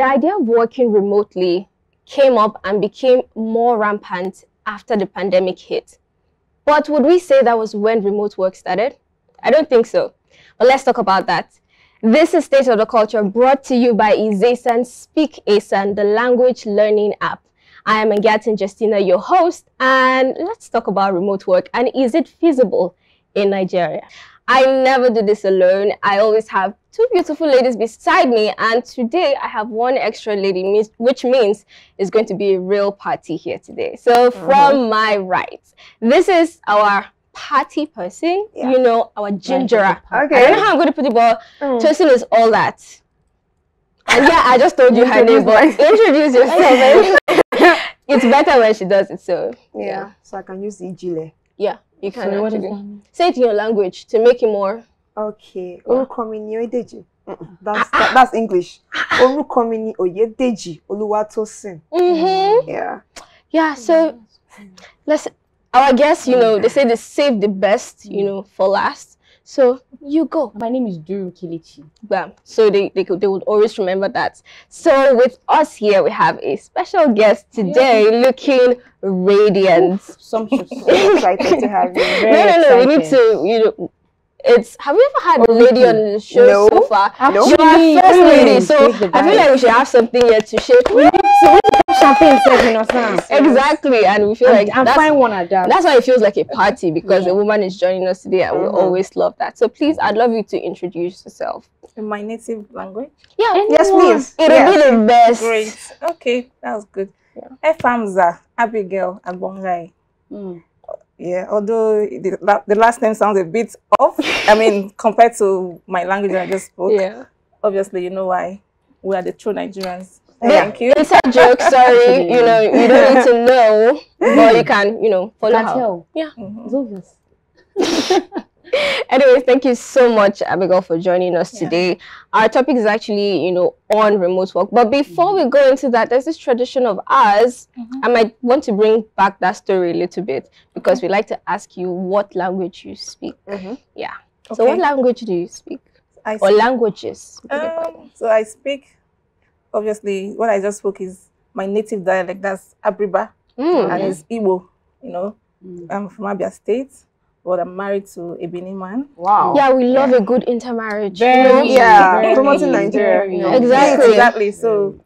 the idea of working remotely came up and became more rampant after the pandemic hit. But would we say that was when remote work started? I don't think so. But let's talk about that. This is State of the Culture brought to you by Izesan Speak Asan, the language learning app. I am Ngatin Justina, your host, and let's talk about remote work and is it feasible in Nigeria? I never do this alone. I always have two beautiful ladies beside me, and today I have one extra lady, which means it's going to be a real party here today. So, mm -hmm. from my right, this is our party person, yeah. you know, our ginger. Okay. I don't know how I'm going to put it, but mm. is all that. And yeah, I just told you her name, but introduce yourself. it's better when she does it, so. Yeah, yeah. so I can use the Ijile. Yeah. You can actually. Say it in your language to make it more. Okay. Orúkọ mi ni Oyedeji. That's that, that's English. Orúkọ mi ni Oyedeji Oluwatosin. Mhm. Yeah. Yeah, so let's our guests, you know, they say they save the best, you know, for last. So you go. My name is Duru Kelechi. Bam. So they, they, they would always remember that. So with us here, we have a special guest today yeah. looking radiant. Some so excited to have you. Very no, no, no. Excited. We need to, you know, it's have you ever had a lady on the show no. so far? No. You are first lady, so I feel like we should have something here to share. So champagne serving us now. Exactly, and we feel I'm, like I'm fine one at that. That's why it feels like a party because yeah. a woman is joining us today, and we always love that. So please, I'd love you to introduce yourself in my native language. Yeah, Anyone. yes, please. It'll yeah. be the best. Great. Okay, that was good. Yeah. Efamza Abigail Agbonghae. Mm. Yeah, although the, the last name sounds a bit off. I mean, compared to my language I just spoke. Yeah. Obviously, you know why. We are the true Nigerians. Thank you. It's a joke, sorry. you know, you don't need to know, but you can, you know, follow how. Tell. Yeah. Mm -hmm. It's obvious. Anyways, thank you so much, Abigail, for joining us yeah. today. Our topic is actually, you know, on remote work. But before we go into that, there's this tradition of ours. Mm -hmm. I might want to bring back that story a little bit because we like to ask you what language you speak. Mm -hmm. Yeah. Okay. So what language do you speak? I or languages? Um, so I speak, obviously, what I just spoke is my native dialect. That's Abriba. Mm. And it's Igbo, you know. Mm. I'm from Abia State but I'm married to a Benin man. Wow. Yeah, we love yeah. a good intermarriage. Very, yeah, very, promoting Nigeria. You know. Exactly. Exactly. So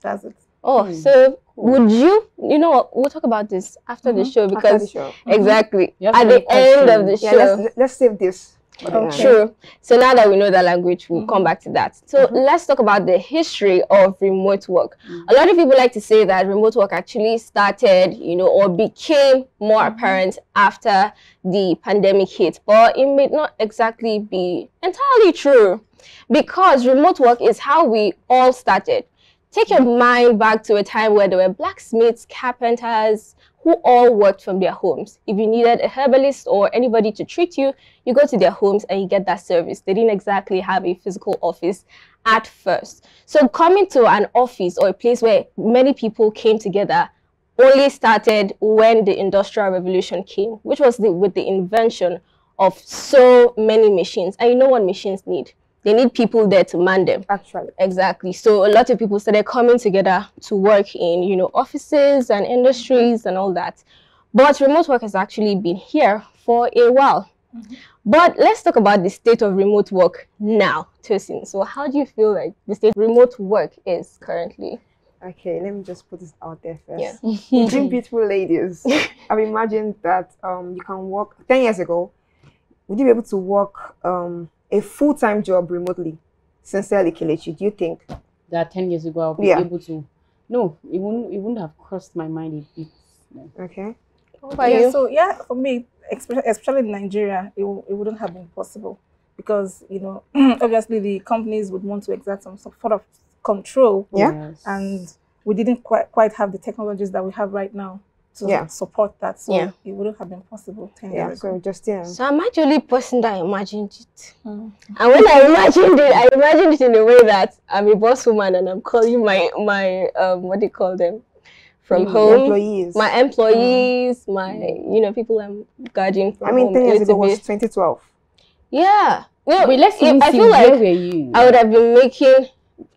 that's it. Oh, mm. so would you, you know what, we'll talk about this after mm -hmm. the mm-hmm. show because the show. exactly at the end of the show. Yeah, let's, let's save this. Oh, true. So now that we know that language, we'll mm -hmm. come back to that. So mm -hmm. let's talk about the history of remote work. Mm -hmm. A lot of people like to say that remote work actually started, you know, or became more mm-hmm. apparent after the pandemic hit, but it may not exactly be entirely true because remote work is how we all started. Take your mind back to a time where there were blacksmiths, carpenters, who all worked from their homes. If you needed a herbalist or anybody to treat you, you go to their homes and you get that service. They didn't exactly have a physical office at first. So coming to an office or a place where many people came together only started when the Industrial Revolution came, which was the, with the invention of so many machines. And you know what machines need? They need people there to man them. Actually. Exactly. So a lot of people started coming together to work in, you know, offices and industries and all that. But remote work has actually been here for a while. Mm -hmm. But let's talk about the state of remote work now, Tosin. So how do you feel like the state of remote work is currently? Okay, let me just put this out there first. Yeah. Dream beautiful ladies. I've imagined that um, you can work 10 years ago, would you be able to work um, a full-time job remotely? Sincerely, Kelechi, do you think? That 10 years ago, I'll be yeah. able to. No, it wouldn't, it wouldn't have crossed my mind. It, no. Okay. yeah, so yeah, for me, especially in Nigeria, it, it wouldn't have been possible because, you know, obviously the companies would want to exert some sort of control. Yeah. Yes. And we didn't quite, quite have the technologies that we have right now to yeah. support that. So yeah. it wouldn't have been possible 10 yeah, years so ago. just yeah. So I'm actually a person that imagined it. Mm. And when I imagined it, I imagined it in a way that I'm a boss woman and I'm calling my my um what do you call them? From mm, home. Employees. My employees, mm. my you know, people I'm guarding from I mean home. 10 years ago was 2012. Yeah. No, Wait, let's see. I feel like I would have been making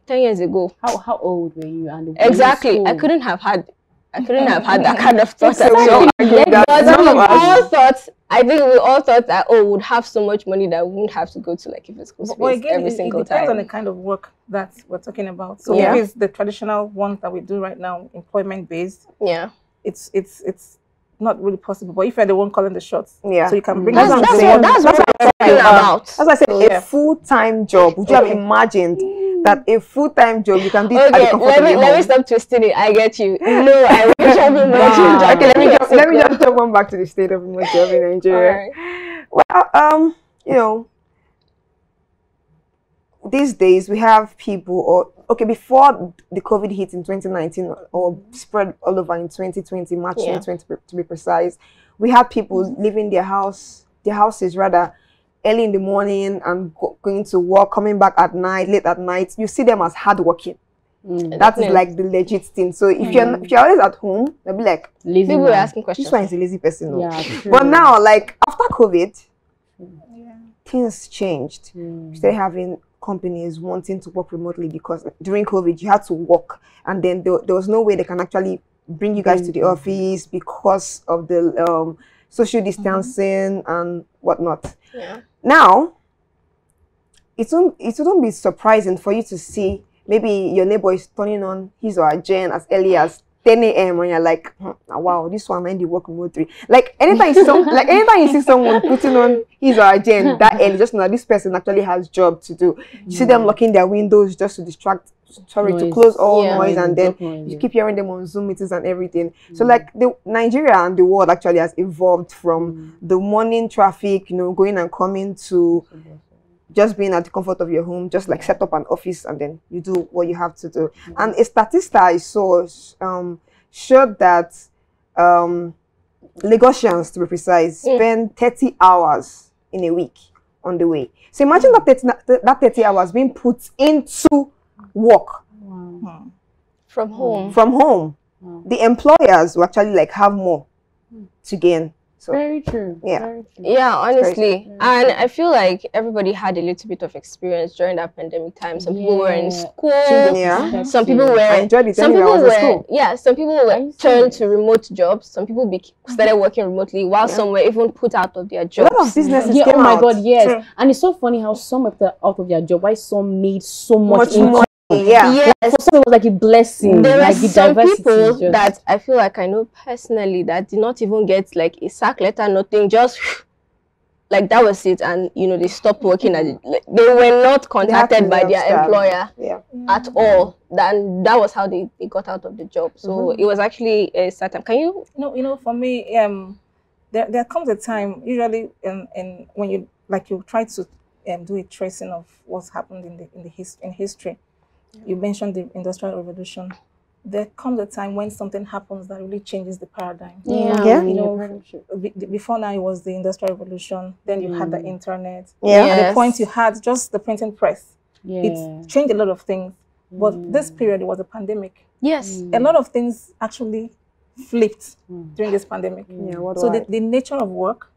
10 years ago. How how old were you? And exactly. I couldn't have had I couldn't have had that kind of thought. So we all agree that But none we of us- all thought, I think we all thought that, oh, we'd have so much money that we wouldn't have to go to like a physical space Well, again, every it, it single depends on the kind of work that we're talking about. So Yeah. if it's the traditional one that we do right now, employment based, Yeah. it's it's it's not really possible. But if you're the one calling the shots, Yeah. so you can bring That's, us what I'm that's, what, that's what I'm talking about. As I said So, a full-time job. Would you have imagined that a full-time job you can do it at the Okay, let me let me stop twisting it. I get you. No, I wish I would Wow. Okay, let me just, let me just jump on back to the state of remote job in Nigeria. Well, um, you know, these days we have people, or okay, before the COVID hit in 2019 or spread all over in 2020, March Yeah. 2020 to be precise, we had people leaving their house, their houses rather, early in the morning and go, going to work, coming back at night, late at night. You see them as hardworking. Mm. That is like the legit thing. So if you're if you're always at home, they'll be like, Lazy People were man. asking questions. this one is a lazy person. oh." Yeah. But now, like after COVID, Yeah. things changed. Mm. We started having companies wanting to work remotely because during COVID you had to work, and then there, there was no way they can actually bring you guys to the office because of the um, social distancing and whatnot. Yeah. Now, it won't it wouldn't be surprising for you to see maybe your neighbor is turning on his or her gen as early as 10 a.m. and you're like, "Hmm, ah, wow, this one and the work remotely. Like anytime some, like anytime you see someone putting on his or her gen that early, just know this person actually has job to do. You see them locking their windows just to distract, sorry, to close all Yeah. noise, and then Noise. you keep hearing them on Zoom meetings and everything. So like the Nigeria and the world actually has evolved from the morning traffic, you know, going and coming to just being at the comfort of your home, just like set up an office and then you do what you have to do. And a statistic I saw um, showed that um, Lagosians, to be precise, Mm. spend 30 hours in a week on the way. So imagine that 30, that 30 hours being put into work Wow. Hmm. From home. from home. Wow. The employers will actually like have more to gain. So Very true. Yeah. Very true. Yeah, honestly. And I feel like everybody had a little bit of experience during that pandemic time. Some people were in school. Yeah. Some people were I enjoyed it some anyway. I people was at were school. yeah some people were turned to remote jobs some people be, started working remotely while some were even put out of their A jobs lot of businesses Yeah, came oh my out. god, yes. True. And it's so funny how some of the out of their job, why some made so much, much income. Money. Yeah. yes For some it was like a blessing. there like were the some diversity people just- that I feel like I know personally that did not even get like a sack letter, nothing, just like that was it, and you know they stopped working at it. Like, they were not contacted by their staff. employer Yeah. at all. Then that was how they, they got out of the job. So Mm-hmm. it was actually a certain. Can you? You know, you know, for me, um, there there comes a time usually in, in when you like you try to um, do a tracing of what's happened in the in the his, in history. You mentioned the industrial revolution. There comes a time when something happens that really changes the paradigm. yeah, Yeah. You know, very Before now, it was the industrial revolution. Then you had the mm. internet. Yeah. At the point you had just the printing press. yeah. It's changed a lot of things. But mm. this period, it was a pandemic. Yes. A lot of things actually flipped mm. during this pandemic. Yeah, what So the, the nature of work,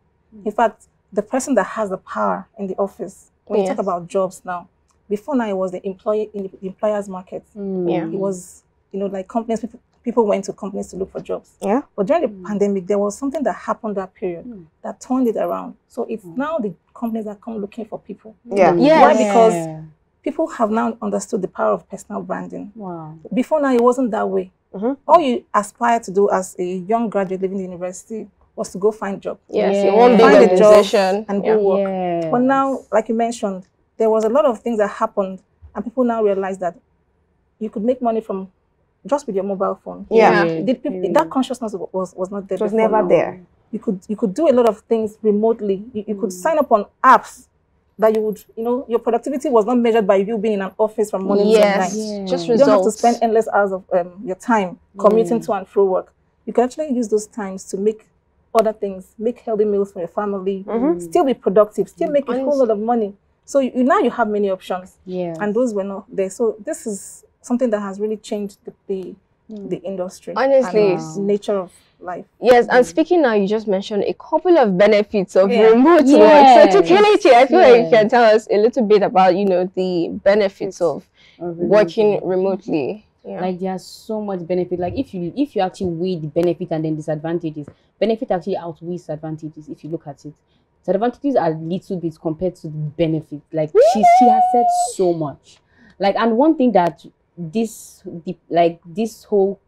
in fact, the person that has the power in the office, when you talk about jobs now, before now it was the employee in the employer's market. Hmm, yeah. It was, you know, like companies, people, people went to companies to look for jobs. Yeah. But during the hmm. pandemic, there was something that happened that period hmm. that turned it around. So it's now the companies that come looking for people. Yeah. Yes. Why? Because people have now understood the power of personal branding. wow. Before now, it wasn't that way. Mhm. All you aspire to do as a young graduate leaving the university was to go find job Yes. Yeah. In one big Find a job organization. and yeah. go work. Yeah. But now, like you mentioned, there was a lot of things that happened, and people now realize that you could make money from just with your mobile phone. Yeah. Yeah. Did people, mm. that consciousness was, was not there. It was before never now. there. You could you could do a lot of things remotely. You, you could mm. sign up on apps that you would, you know, your productivity was not measured by you being in an office from morning Yes. to night. Yeah. Just You don't have to spend endless hours of um, your time mm. commuting to and fro work. You can actually use those times to make other things, make healthy meals for your family, mm-hmm. still be productive, still make a whole lot of money. So you, now you have many options, Yeah. and those were not there. So this is something that has really changed the the, hmm. the industry, Honestly. and the nature of life. Yes, and hmm. speaking now, you just mentioned a couple of benefits of Yeah. remote Yes. work. So to Kelechi, I feel like you can tell us a little bit about, you know, the benefits of working remotely. Yeah. Like there's so much benefit. Like if you if you actually weigh the benefit and then disadvantages, benefit actually outweighs advantages if you look at it. The advantages are little bit compared to the benefit. Like she she has said so much. Like and one thing that this the like this whole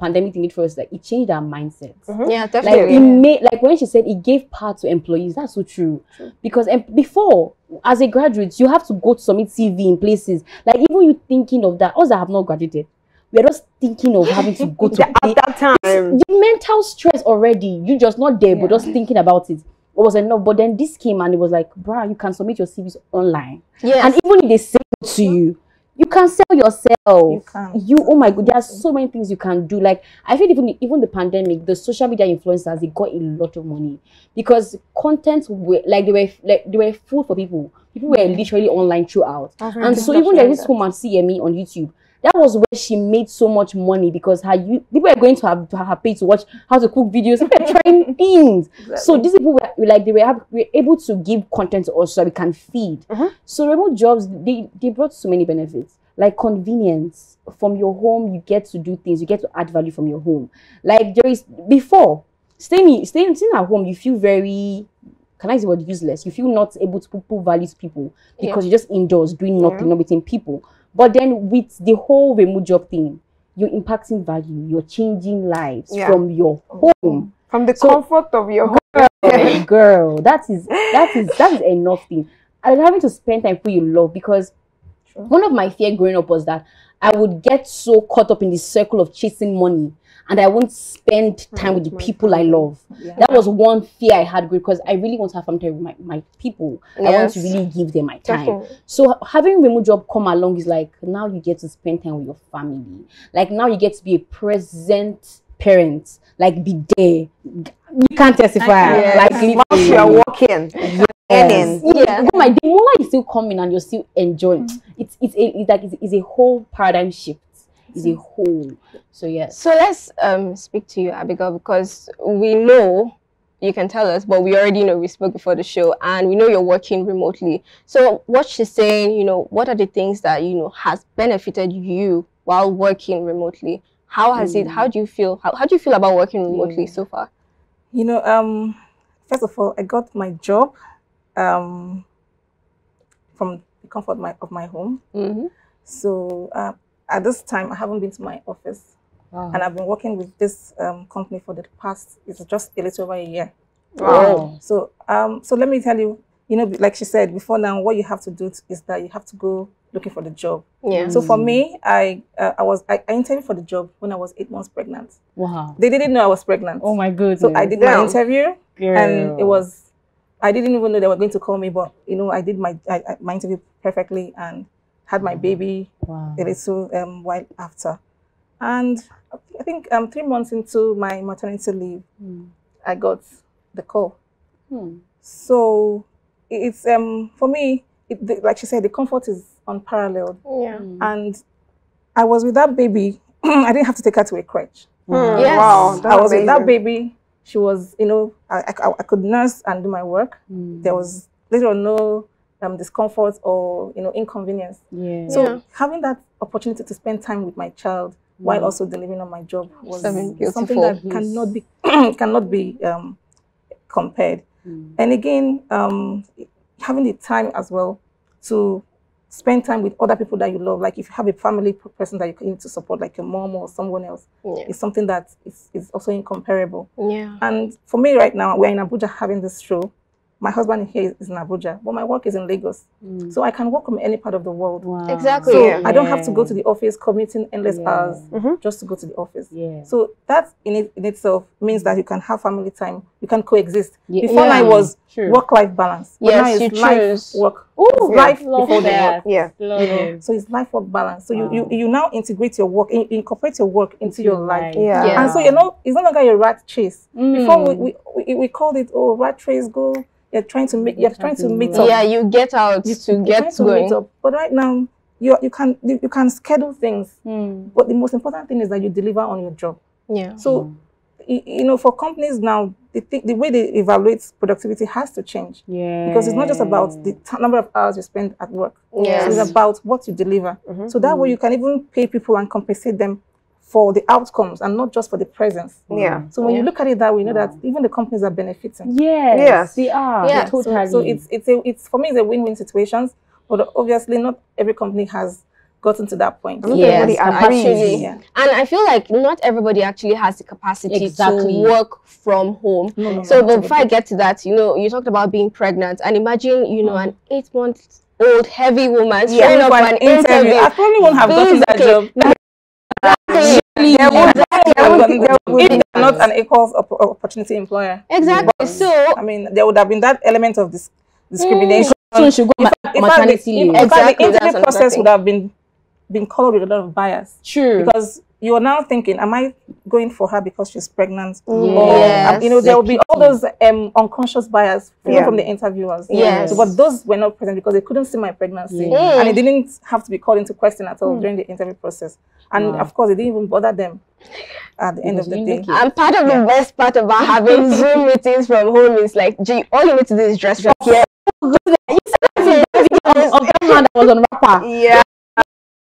pandemic thing for us like it changed our mindset mm-hmm. yeah definitely like it made like when she said it gave power to employees that's so true, true. because um, before as a graduate you have to go to submit cv in places like even you thinking of that us that have not graduated we're just thinking of having to go to at that time the mental stress already you just not there yeah. but just thinking about it it was enough. But then this came and it was like, bruh, you can submit your CVs online. Yes. And even if they say to you, you can sell yourself. You can. You oh my god, there are so many things you can do. Like I feel even even the pandemic, the social media influencers they got a lot of money because content were like they were like they were food for people. People were literally online throughout. And so even is this woman CME on YouTube that was where she made so much money because her you people are going to have to have paid to watch how to cook videos people are trying things exactly. so these people were like they were, have, were able to give content to us so we can feed mm-hmm. so remote jobs they they brought so many benefits like convenience from your home you get to do things you get to add value from your home like there is before staying staying, staying at home you feel very can I say word useless? You feel not able to put, put to people because yeah. you're just indoors doing nothing, yeah. not meeting people. But then with the whole remote job thing, you're impacting value, you're changing lives yeah. from your mm-hmm. home. From the so, comfort of your girl, home. girl, that is that is that is enough thing. And having to spend time for you love because one of my fear growing up was that I would get so caught up in the circle of chasing money and I won't spend time with the people I love. Yeah. That was one fear I had because I really want to have fun time with my, my people. Yes. I want to really give them my time. Definitely. So having remote job come along is like now you get to spend time with your family. Like now you get to be a present parent. Like be there. You can't testify. Yes. Like once you're working. Yes. Yeah. My the is still coming and you're still enjoying. It's it's a it's like it's, it's a whole paradigm shift is a whole. So yes. So let's um speak to you, Abigail, because we know you can tell us, but we already know we spoke before the show and we know you're working remotely. So what she's saying, you know, what are the things that, you know, has benefited you while working remotely? How has mm. it, how do you feel, how, how do you feel about working remotely mm. so far? You know, um, first of all, I got my job um, from the comfort of my, of my home. Mm -hmm. So uh, at this time, I haven't been to my office. Wow. And I've been working with this um, company for the past, it's just a little over a year. Wow. So, um, so let me tell you, you know, like she said before now, what you have to do is that you have to go looking for the job. Yeah. So for me, I uh, I was I, I, interviewed for the job when I was eight months pregnant. Wow. They didn't know I was pregnant. Oh my goodness. So I did my interview, Girl. and it was I didn't even know they were going to call me, but you know I did my I, I, my interview perfectly, and had my baby wow. a little um, while after. And I think um, three months into my maternity leave, mm. I got the call. Hmm. So it's um for me, it, the, like she said, the comfort is unparalleled. Yeah. Mm. And I was with that baby. I didn't have to take her to a crutch. Mm. Yes. Wow. I was amazing. with that baby. She was, you know, I, I, I could nurse and do my work. Hmm. There was little or no um, discomfort or you know inconvenience. Yeah. So yeah. having that opportunity to spend time with my child mm. while also delivering on my job was something that yes. cannot be cannot be um, compared. Mm. And again, um, having the time as well to spend time with other people that you love. Like if you have a family person that you need to support, like your mom or someone else, yeah. it's something that is, is also incomparable. Yeah. And for me right now, we're in Abuja having this show my husband here is in Abuja, but my work is in Lagos. Mm. So I can work from any part of the world. Wow. Exactly. So yeah. I don't have to go to the office commuting endless yeah. hours mm -hmm. just to go to the office. Yeah. So that in, it, in itself means that you can have family time, you can coexist. Yeah. Before yeah. I was work-life balance. But yes, now it's you life choose. work. Ooh, life before the work. Yeah. You know? So it's life work balance. So wow. you, you you now integrate your work, in, incorporate your work into your life. Yeah. yeah. And so you know it's no longer a rat chase. Mm. Before we, we, we, we called it oh rat chase go you're trying to meet. You're trying to meet up. Yeah, you get out you, to get to going. meet up. But right now, you you can you, you can schedule things. Mm. But the most important thing is that you deliver on your job. Yeah. So hmm. you know, for companies now, they think the way they evaluate productivity has to change. Yeah. Because it's not just about the t- number of hours you spend at work. Yes. So it's about what you deliver. Mm-hmm. So that way you can even pay people and compensate them for the outcomes and not just for the presence. Yeah. So when you look at it that way, you know that even the companies are benefiting. Yes. Yes. They are. Yeah. So, Totally. so it's it's a it's for me it's a win-win situation, but obviously not every company has gotten to that point. Not Yes, everybody agrees. actually. Yeah. And I feel like not everybody actually has the capacity Exactly. to work from home. No, no, So, no, but before I get to that, you know, you talked about being pregnant, and imagine, you know, an eight-month-old heavy woman Yeah. showing up For for an interview. I probably won't have gotten that job. Exactly. There would, there would, there would if they're not an equal opportunity employer. Exactly. So, I mean, there would have been that element of dis- mm. discrimination. So should go In fact, maternity the, leave. Exactly, the interview process would have been been colored with a lot of bias True. because you are now thinking, am I going for her because she's pregnant? Or, Yes. um, you know, there will be all those um, unconscious bias Yeah. from the interviewers. Yes. So, but those were not present because they couldn't see my pregnancy. Yeah. And it didn't have to be called into question at all during the interview process. And Wow. of course, it didn't even bother them at the end of the day. and part of the best part about having Zoom meetings from home is like, gee, all you need to do is dress up here. of,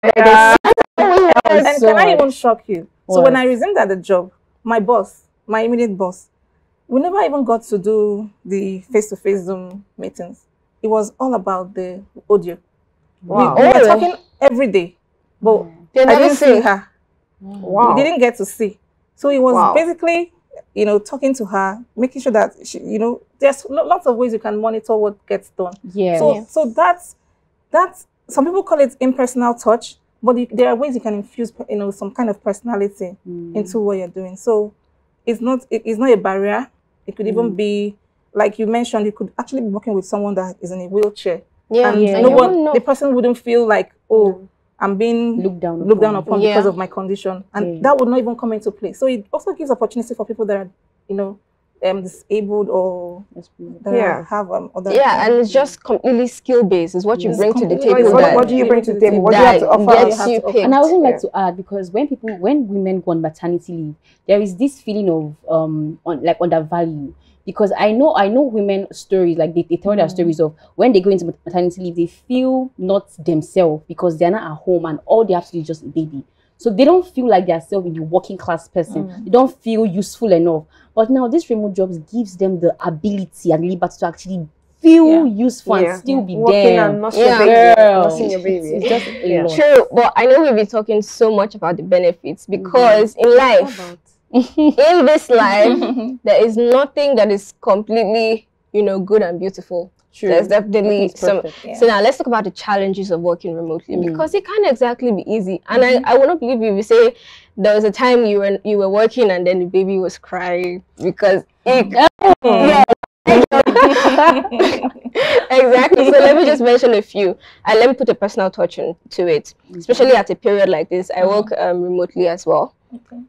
Yeah. And, and so can I even shock you? So when I resigned at the job, my boss, my immediate boss, we never even got to do the face-to-face Zoom meetings. It was all about the audio. Wow. We, we were talking every day, but You I didn't see see. her. Wow. We didn't get to see. So it was Wow. basically, you know, talking to her, making sure that she, you know, there's lots of ways you can monitor what gets done. Yeah. So, so that's that's some people call it impersonal touch, but you, there are ways you can infuse, you know, some kind of personality Mm. into what you're doing. So it's not it- it's not a barrier. It could Mm. even be like you mentioned. You could actually be working with someone that is in a wheelchair, Yeah, and Yeah. no one, know. the person wouldn't feel like, oh, I'm being look down. looked down upon Yeah. because of my condition, and Yeah. that would not even come into play. So it also gives opportunity for people that are, you know, um, disabled or that Yeah. have um, other. Yeah, and it's just completely skill based. Is what you Yes, bring to the table. What, that what do you bring to the table? What do you have to offer? gets us? you And picked. And I would like to add because when people, when women go on maternity leave, there is this feeling of um, on, like undervalue. Because I know, I know women stories like they, they tell their stories of when they go into maternity leave, they feel not themselves because they're not at home and all they have to do is just a baby. So they don't feel like they're self in the working class person. Mm. They don't feel useful enough. But now this remote jobs gives them the ability and liberty to actually feel Yeah. useful Yeah. and still be Working there. and not Yeah. your baby. Girl. Nursing your baby. It's just a Yeah. lot. True, but I know we've been talking so much about the benefits mm-hmm. because in life, in this life, there is nothing that is completely, you know, good and beautiful. True. There's definitely some. Yeah. So now let's talk about the challenges of working remotely Mm. because it can't exactly be easy. And I, I will not believe you if you say there was a time you were you were working and then the baby was crying because it, yeah. exactly. So let me just mention a few. And let me put a personal touch on, to it, especially at a period like this. I work um, remotely as well. Okay.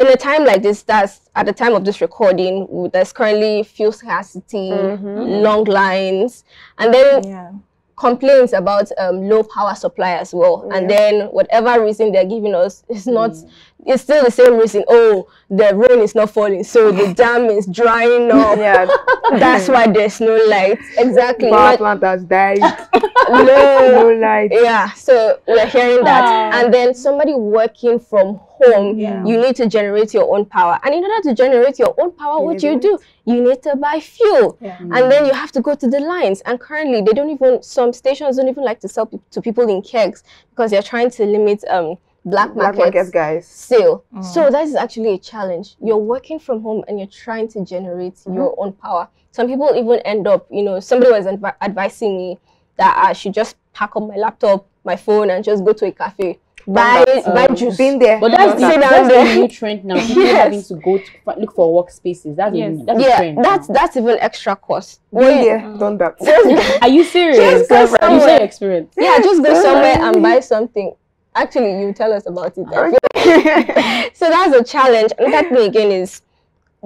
In a time like this, that's at the time of this recording, there's currently fuel scarcity, mm-hmm. long lines, and then yeah. complaints about um, low power supply as well. And then whatever reason they're giving us is not, mm. it's still the same reason. Oh, the rain is not falling, so the dam is drying up. Yeah. That's why there's no light. Exactly. Power plant has died. no. no light. Yeah, so we're hearing that. Ah. And then somebody working from home, Yeah. you need to generate your own power. And in order to generate your own power, what do you do? You need to buy fuel. Yeah. And then you have to go to the lines. And currently, they don't even, some stations don't even like to sell to people in kegs because they're trying to limit um, black, Black market market guys. sale. So that is actually a challenge. You're working from home and you're trying to generate Mm-hmm. your own power. Some people even end up, you know, somebody was advi- advising me that I should just pack up my laptop, my phone, and just go to a cafe, buy buy juice. Been there. But that's, the, Sit down that's the there. new trend now. People Yes. having to go to fi- look for workspaces. That's Yes. a, that's a yeah, trend. that's now. that's even extra cost. Been When- there. Done that. Are you serious? Just go you somewhere. say experience. Yeah, just go somewhere and buy something. Actually, you tell us about it. I feel- so that's a challenge. And that thing again is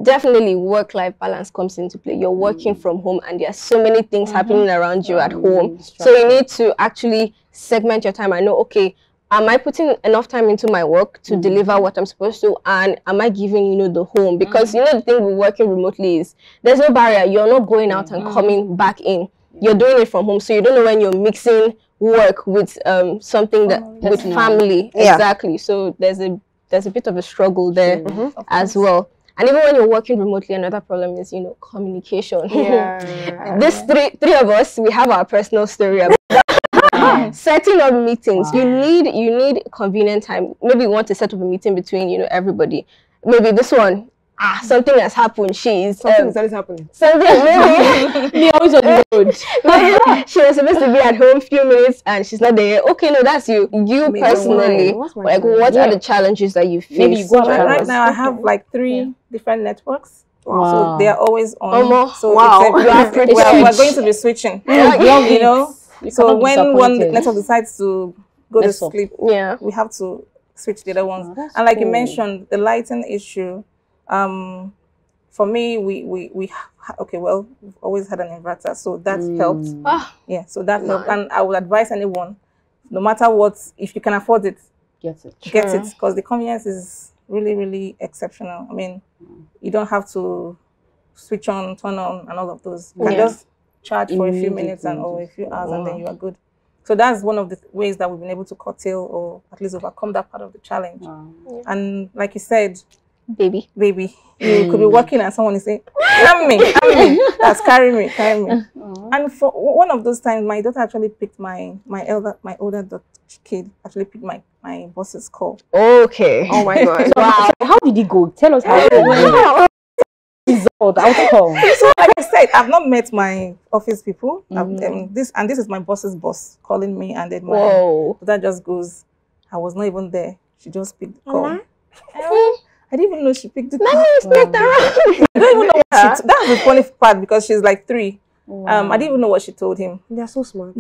definitely work-life balance comes into play. You're working from home and there are so many things mm-hmm. happening around you at mm-hmm. home. So you need to actually segment your time. I know, okay, am I putting enough time into my work to Mhm. deliver what I'm supposed to? And am I giving, you know, the home? Because, you know, the thing with working remotely is there's no barrier. You're not going out and coming back in. You're doing it from home. So you don't know when you're mixing work with um, something that with family. Yeah. Exactly. So there's a there's a bit of a struggle there True. Of as well. And even when you're working remotely, another problem is, you know, communication. Yeah. this three three of us, we have our personal story about setting up meetings. You need you need convenient time. Maybe you want to set up a meeting between you know everybody. Maybe this one, ah, something has happened. She's Something um, is always happening. something maybe, Me always on the road. maybe she was supposed to be at home few minutes and she's not there. Okay, no, that's you. You Me, personally, What's like, challenge? what Yeah. are the challenges that you face? Maybe you go Right, right now, I have like three different networks. Wow. So they are always on. Omo. So Wow. it's a- are pretty well, we're going to be switching. You know. You So when one disappointed. network decides to go Mess to up. sleep, Yeah. we have to switch the other ones. Oh, and like you mentioned, the lighting issue. Um, for me, we we we ha- okay. Well, we've always had an inverter, so that helped. Mm. Ah, Yeah, so that helped. And I would advise anyone, no matter what, if you can afford it, Get it. get Sure. it because the convenience is really really exceptional. I mean, you don't have to switch on, turn on, and all of those. You can just charge for a few minutes and or a few hours, and then you are good. So that's one of the ways that we've been able to curtail or at least overcome that part of the challenge. Wow. And like you said, baby. baby, you mm. could be working and someone is saying, "Carry me, carry me, that's carry me, carry me." Aw. And for one of those times, my daughter actually picked my my elder my older kid actually picked my my boss's call. Okay. Oh my god. Wow. How did it go? Tell us how it went. Result, outcome. so like I said, I've not met my office people. I've, Mhm. um, this and this is my boss's boss calling me, and then my Whoa. that just goes. I was not even there. She just picked the call. Mama? I didn't even know she picked the call. Mommy is picked around. I don't even know what she. That's the funny part because she's like three. Um, I didn't even know what she told him. They're so smart.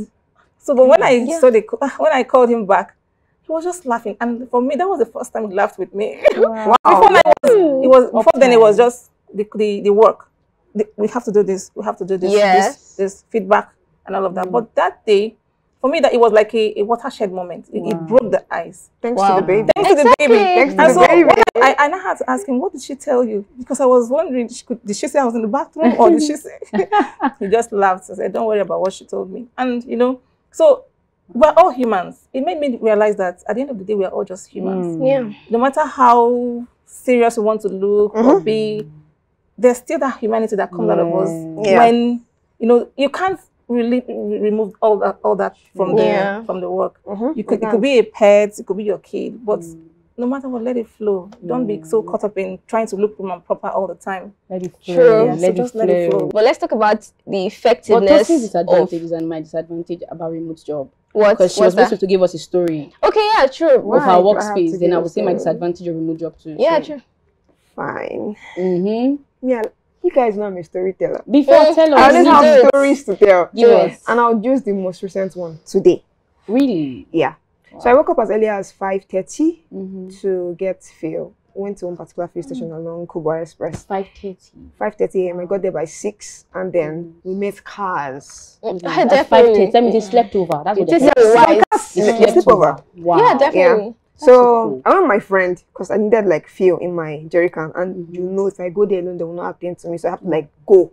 So, but when I Yeah. saw the when I called him back, he was just laughing, and for me, that was the first time he laughed with me. Wow. before that was, it was before then it was just the the, the work. The, we have to do this. We have to do this. Yes. This, this feedback and all of that. But that day, for me, that it was like a, a watershed moment. It, it broke the ice. Thanks Wow. to the baby. Thanks to the baby. Exactly. Thanks to And the baby. when I, I now had to ask him, what did she tell you? Because I was wondering, she could, did she say I was in the bathroom or did she say? he just laughed and said, don't worry about what she told me. And, you know, so we're all humans. It made me realize that at the end of the day, we are all just humans. Mm. Yeah. No matter how serious we want to look or be, there's still that humanity that comes out of us Yeah. when, you know, you can't really remove all that all that from Yeah. the from the work. Mhm. You could it could be a pet, it could be your kid, but no matter what, let it flow. Don't be so caught up in trying to look prim and proper all the time. Let it flow. True. Let, So it just let it flow. flow. But let's talk about the But effectiveness Tosi's of and my disadvantage about remote job. what Because she what's was supposed to give us a story Okay, yeah, true. of her Right, I workspace. to Then I I a would say my disadvantage of remote job too. Yeah, so. true. Fine. Mm-hmm. Yeah, you guys know I'm a storyteller. Before, Mm, tell I us. always have do it. stories to tell. Give us. And I'll use the most recent one today. Really? Yeah. So I woke up as early as 5.30 Mm-hmm. to get fuel. Went to one particular fuel station along Kubwa Express. 5.30. 5.30 a.m. I got there by 6 and then we met cars. Mm, That's definitely. 5.30. That means they slept over. That's what It they is a it. wise. They Yeah, slept over. over. Wow. Yeah, definitely. So so cool. I went with my friend because I needed like fuel in my jerry can. And Mhm. you know, if I go there alone, they will not attend to me. So I have to like go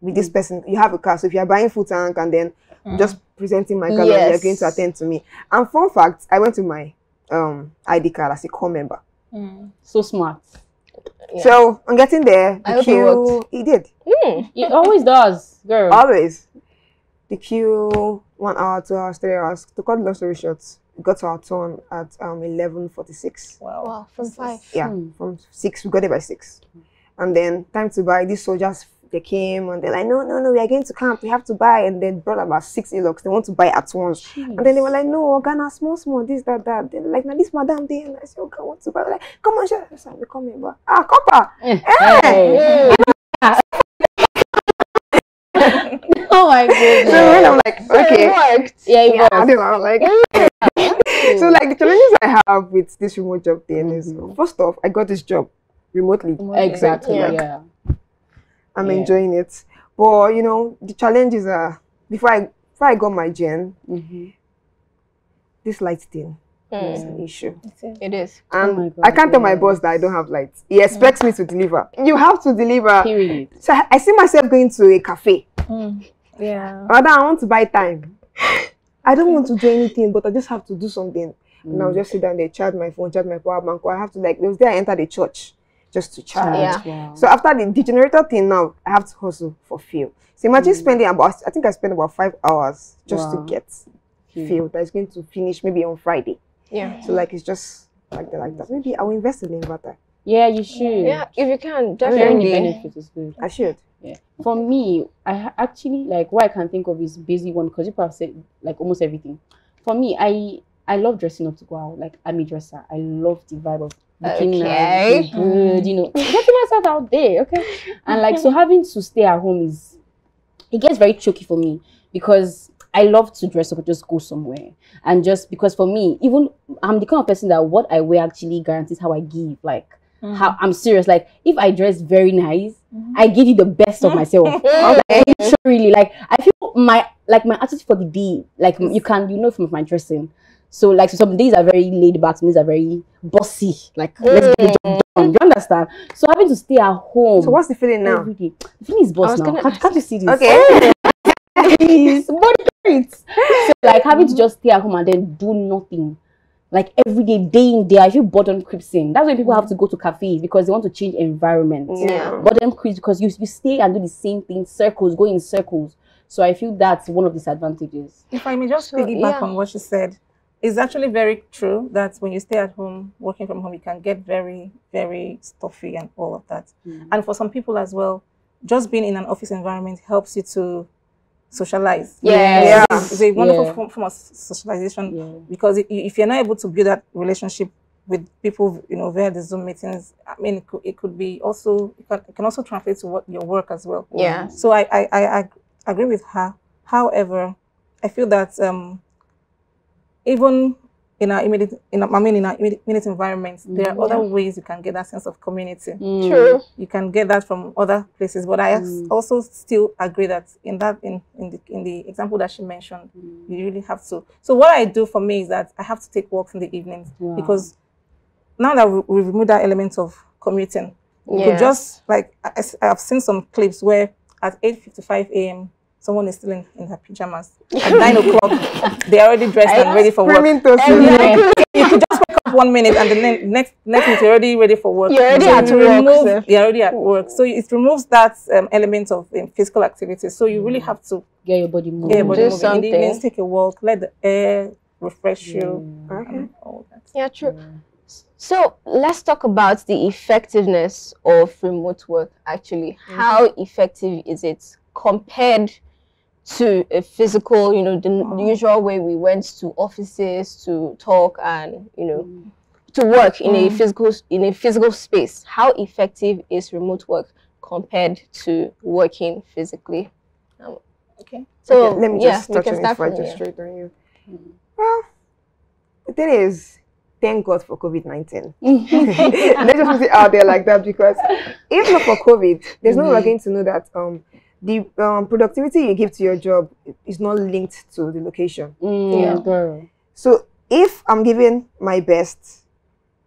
with this person. You have a car. So if you're buying full tank and then just presenting my car, like, Yes. you're going to attend to me. And fun fact, I went to my um ID card as a corps member. So smart. Yeah. So on getting there, I the hope it queue, worked. it did. Mm. It always does, girl. Always. The queue, one hour, two hours, three hours. To cut the long story short, we got our turn at um eleven forty six. Wow. Wow, from five. Yeah, Hmm. from six, we got there by six. And then time to buy, these soldiers they came and they're like, No, no, no, we are going to camp, we have to buy. And then brought about six elox, they want to buy at once. And then they were like, No, Ghana, small, small, this, that, that. They're like, now this madam thing. And I said, Okay, I want to buy. We're like, come on, sure. I said, we come here, but ah, copper. Hey. oh my goodness. So goodness. when I'm like, okay. It worked. Yeah, it Yeah, I was. don't know. I'm like, so like the challenges I have with this remote job thing is mm-hmm. first off, I got this job remotely. Exactly. Yeah. Yeah. I'm Yeah. enjoying it, but you know the challenges are before I before I got my gen Mm-hmm. this light thing. Mm. It's an issue. It is. And Oh my I can't tell my boss that I don't have lights. He expects me to deliver. You have to deliver. Period. So I, I see myself going to a cafe. Mm. Yeah. Rather, I want to buy time. I don't want to do anything, but I just have to do something. And I'll mm. just sit down there, charge my phone, charge my power bank. Or I have to like, there was day I entered the church just to charge. Yeah. Wow. So after the, the generator thing now, I have to hustle for fuel. So imagine mm. spending about, I think I spent about five hours just Wow. to get fuel that is going to finish maybe on Friday. Yeah. So like, it's just like that, like that. Maybe I will invest in the inverter. Yeah, you should. Yeah, if you can, Sharing the definitely. benefit is good. I should. Yeah. For me, I actually like what I can think of is busy one because people have said like almost everything. For me, I I love dressing up to go out. Like I'm a dresser. I love the vibe of looking Okay. nice, good, you know, getting myself out there. Okay. And like so having to stay at home is it gets very tricky for me because I love to dress up and just go somewhere. And just because for me, even I'm the kind of person that what I wear actually guarantees how I give. Like how I'm serious. Like if I dress very nice, I give you the best of myself. Okay. Like, really, like I feel my like my attitude for the day, like you can you know from my dressing. So like so some days are very laid back, some days are very bossy. Like let's get the job done. You understand? So having to stay at home. So what's the feeling now? every day. The feeling is boss now. gonna Can't, can't you see this? Okay. Please, body traits. So like having to just stay at home and then do nothing. Like every day, day in, day out, I feel boredom creeps in. That's why people have to go to cafes because they want to change environment. Yeah. Boredom creeps because you, you stay and do the same thing, circles, go in circles. So I feel that's one of the disadvantages. If I may just So, piggyback yeah. on what you said, it's actually very true that when you stay at home, working from home, you can get very, very stuffy and all of that. Mm. And for some people as well, just being in an office environment helps you to socialize. Yes. Yeah. It's a wonderful Yeah. form, form of socialization Yeah. because if if you're not able to build that relationship with people, you know, via the Zoom meetings, I mean, it could, it could be also, it can, it can also translate to what your work as well. Yeah. So I, I, I, I agree with her. However, I feel that um, even in our immediate, in our, I mean, in our immediate, immediate environments, there are other ways you can get that sense of community. Mm. True. You can get that from other places, but I Mm. also still agree that in that in, in the in the example that she mentioned, you really have to. So what I do for me is that I have to take walks in the evenings Wow. because now that we, we remove that element of commuting, you Yeah. could just like I, I- I've seen some clips where at eight fifty five a.m. someone is still in, in her pajamas. At nine o'clock, they're already dressed and ready for work. Screaming to Yeah. You could just wake up one minute and the ne- next next minute you're already ready for work. You're already So at you work, remove- You're already at work. So it removes that um, element of um, physical activity. So you really have to Get your body moving. get your body Do moving. In the something. evenings, take a walk, let the air refresh you. Okay. all that. Yeah, true. So let's talk about the effectiveness of remote work actually. How effective is it compared to a physical, you know, the, the usual way we went to offices to talk and, you know, mm. to work in a mm. physical in a physical space. How effective is remote work compared to working physically? Oh, okay. So Okay, let me just touch on it start before I just straight on you. Mm. Well, the thing is, thank God for COVID 19. Let's just put it out there like that because if not for COVID, there's no mm-hmm. way going to know that um, the um, productivity you give to your job is not linked to the location. Mm, Yeah. girl. So if I'm giving my best,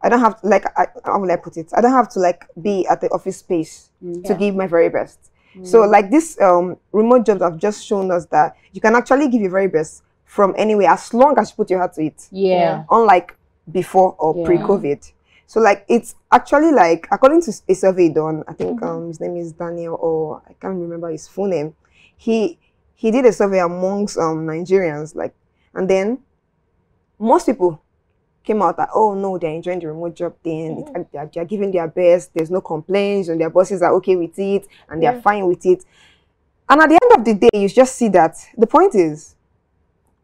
I don't have to, like, I, how will I put it? I don't have to like be at the office space to give my very best. So like this um, remote jobs have just shown us that you can actually give your very best from anywhere as long as you put your heart to it. Yeah. Unlike before or Yeah. pre-COVID. So like it's actually like according to a survey done, I Mm-hmm. think um his name is Daniel or I can't remember his full name. He he did a survey amongst um Nigerians like and then most people came out that oh no they're enjoying the remote job thing It- they're, they're giving their best there's no complaints and their bosses are okay with it and they're Yeah. fine with it and at the end of the day you just see that the point is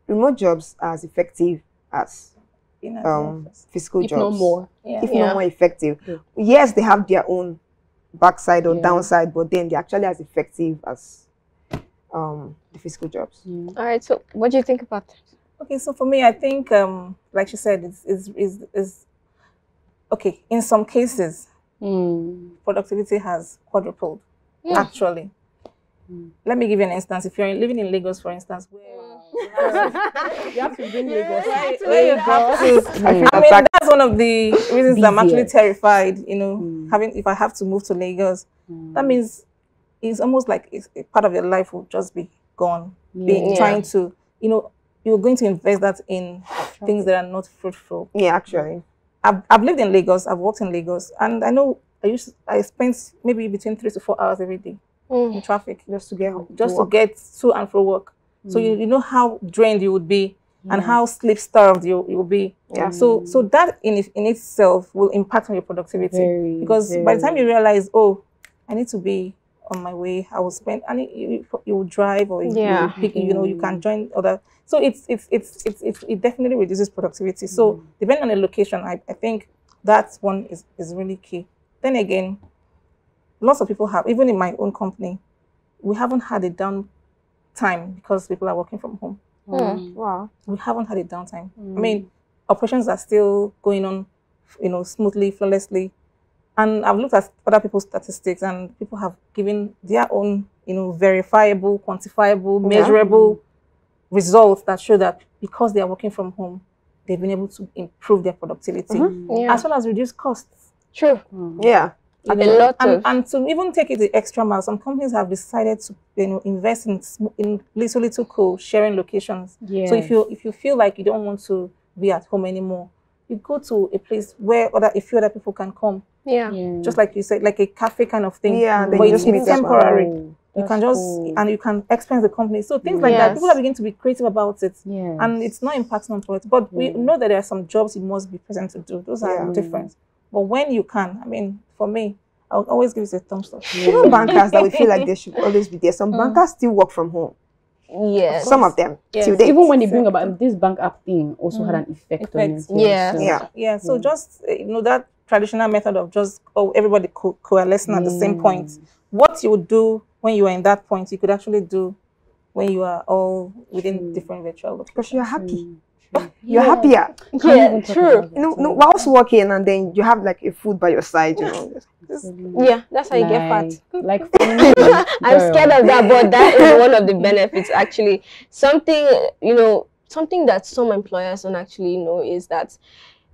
remote jobs are as effective as um office. physical If jobs no more. Yeah. if Yeah. not more effective. Yeah. Yes, they have their own backside or Yeah. downside, but then they're actually as effective as um, the physical jobs. All right. So what do you think about that? Okay, so for me, I think, um, like she said, it's is is is okay. In some cases, Mm. productivity has quadrupled. Yeah. Actually, Mm. let me give you an instance. If you're living in Lagos, for instance, where you have to bring Lagos. Right, Lagos. you have to- I mean, that's one of the reasons that I'm actually terrified. You know, Mm. having if I have to move to Lagos, that means it's almost like it's, a part of your life will just be gone. Being trying to, you know, you're going to invest that in things that are not fruitful. Yeah, actually. I've, I've lived in Lagos. I've worked in Lagos, and I know I used I spent maybe between three to four hours every day Mm. in traffic Just to get just to work. get to and fro work. So you, mm. you know how drained you would be and mm. how sleep starved you you will be. Yeah. So so that in in itself will impact on your productivity Very, because by the time you realize, oh, I need to be on my way, I will spend and you, you, will drive or you, Yeah. you pick, you know you can mm. join other. So it's it's it's it's, it's it definitely reduces productivity. So depending on the location, I, I think that one is is really key. Then again, lots of people have even in my own company, we haven't had a down time because people are working from home Mm. Wow. we haven't had a downtime. I hmm. mean, operations are still going on, you know, smoothly, flawlessly. And I've looked at other people's statistics, and people have given their own, you know, verifiable, quantifiable, Yeah. measurable hmm. results that show that because they are working from home, they've been able to improve their productivity mm-hmm. Yeah. as well as reduce costs. True. Yeah. You A know, lot and, of- and to even take it the extra mile, some companies have decided to, you know, invest in in little little co-sharing locations. So if you if you feel like you don't want to be at home anymore, you go to a place where other a few other people can come. Yeah. Just like you said, like a cafe kind of thing. Yeah, but it's, just it's meet temporary. You can just and you can expense the company. So things like that, people are beginning to be creative about it. yeah. And it's not impacting on products. But we know that there are some jobs you must be present to do. Those are Yeah. different. But when you can, I mean, for me, I'll always give it a thumbs up. Even bankers that we feel like they should always be there. Some mm. bankers still work from home. Yes. Some of them. Yes. Till date. even when they bring about this bank app thing also had mm. an effect, on it. Yeah. so- Yeah. Yeah, so just uh, you know that traditional method of just oh everybody co- coalescing at the same mm. point. What you would do when you are in that point, you could actually do when you are all within different virtual Because locations. you're happy. You're happier. Yeah, true. You know, no, whilst working and then you have like a food by your side, you know. just- Yeah, that's how you get fat. Like, like I'm scared of that, but that is one of the benefits actually. Something, you know, something that some employers don't actually know is that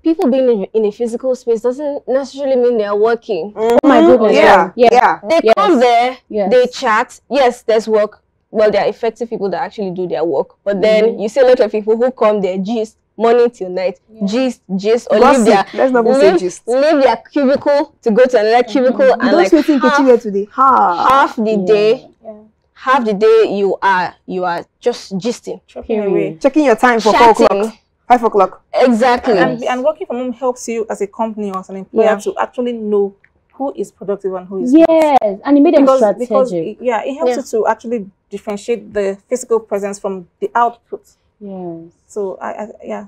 people being in, in a physical space doesn't necessarily mean they are working. Oh my mm-hmm. goodness. Yeah. Yeah. Yeah. They Yes. come there, Yes. they chat. Yes, there's work. Well, they are effective people that actually do their work. But then mm-hmm. you see a lot of people who come there gist morning till night, gist, gist, or leave their Let's not even say leave, gist. leave their cubicle to go to another mm-hmm. cubicle and Those like waiting half, Kechi wear today. Ha. half the day Yeah. half the day you are you are just gisting Chopping away. Checking your time for four o'clock. Five o'clock. exactly And, and working from home helps you as a company or as an employer Yeah. to actually know who is productive and who is not. Yes, and it made them Because, strategic. because it- yeah, it helps Yeah. you to actually differentiate the physical presence from the output. yes. So I, I yeah.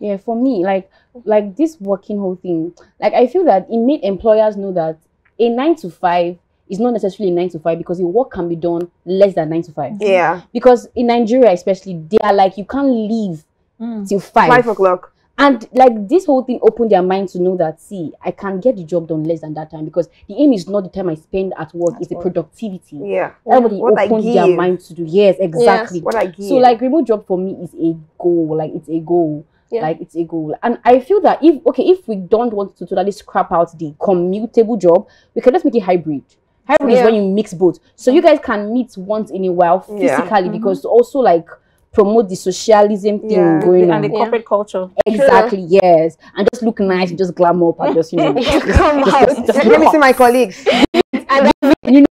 Yeah, for me, like like this working whole thing, like I feel that it made employers know that a nine to five is not necessarily a nine to five because the work can be done less than nine to five. Yeah. Because in Nigeria, especially, they are like you can't leave mm. till five. Five o'clock. And like this whole thing opened their mind to know that see, I can get the job done less than that time because the aim is not the time I spend at work, it's the productivity. Yeah. That's what opens their mind to do. Yes, exactly. What I give. So like remote job for me is a goal. Like it's a goal. Yeah. Like it's a goal. And I feel that if okay, if we don't want to totally scrap out the commutable job, we can just make it hybrid. Hybrid is when you mix both. So you guys can meet once in a while Yeah. physically mm-hmm. because also like promote the socialism thing Yeah. going and on. the corporate culture. Exactly, yes. And just look nice, just glamour up and just you know. come out Let me see my colleagues. you know,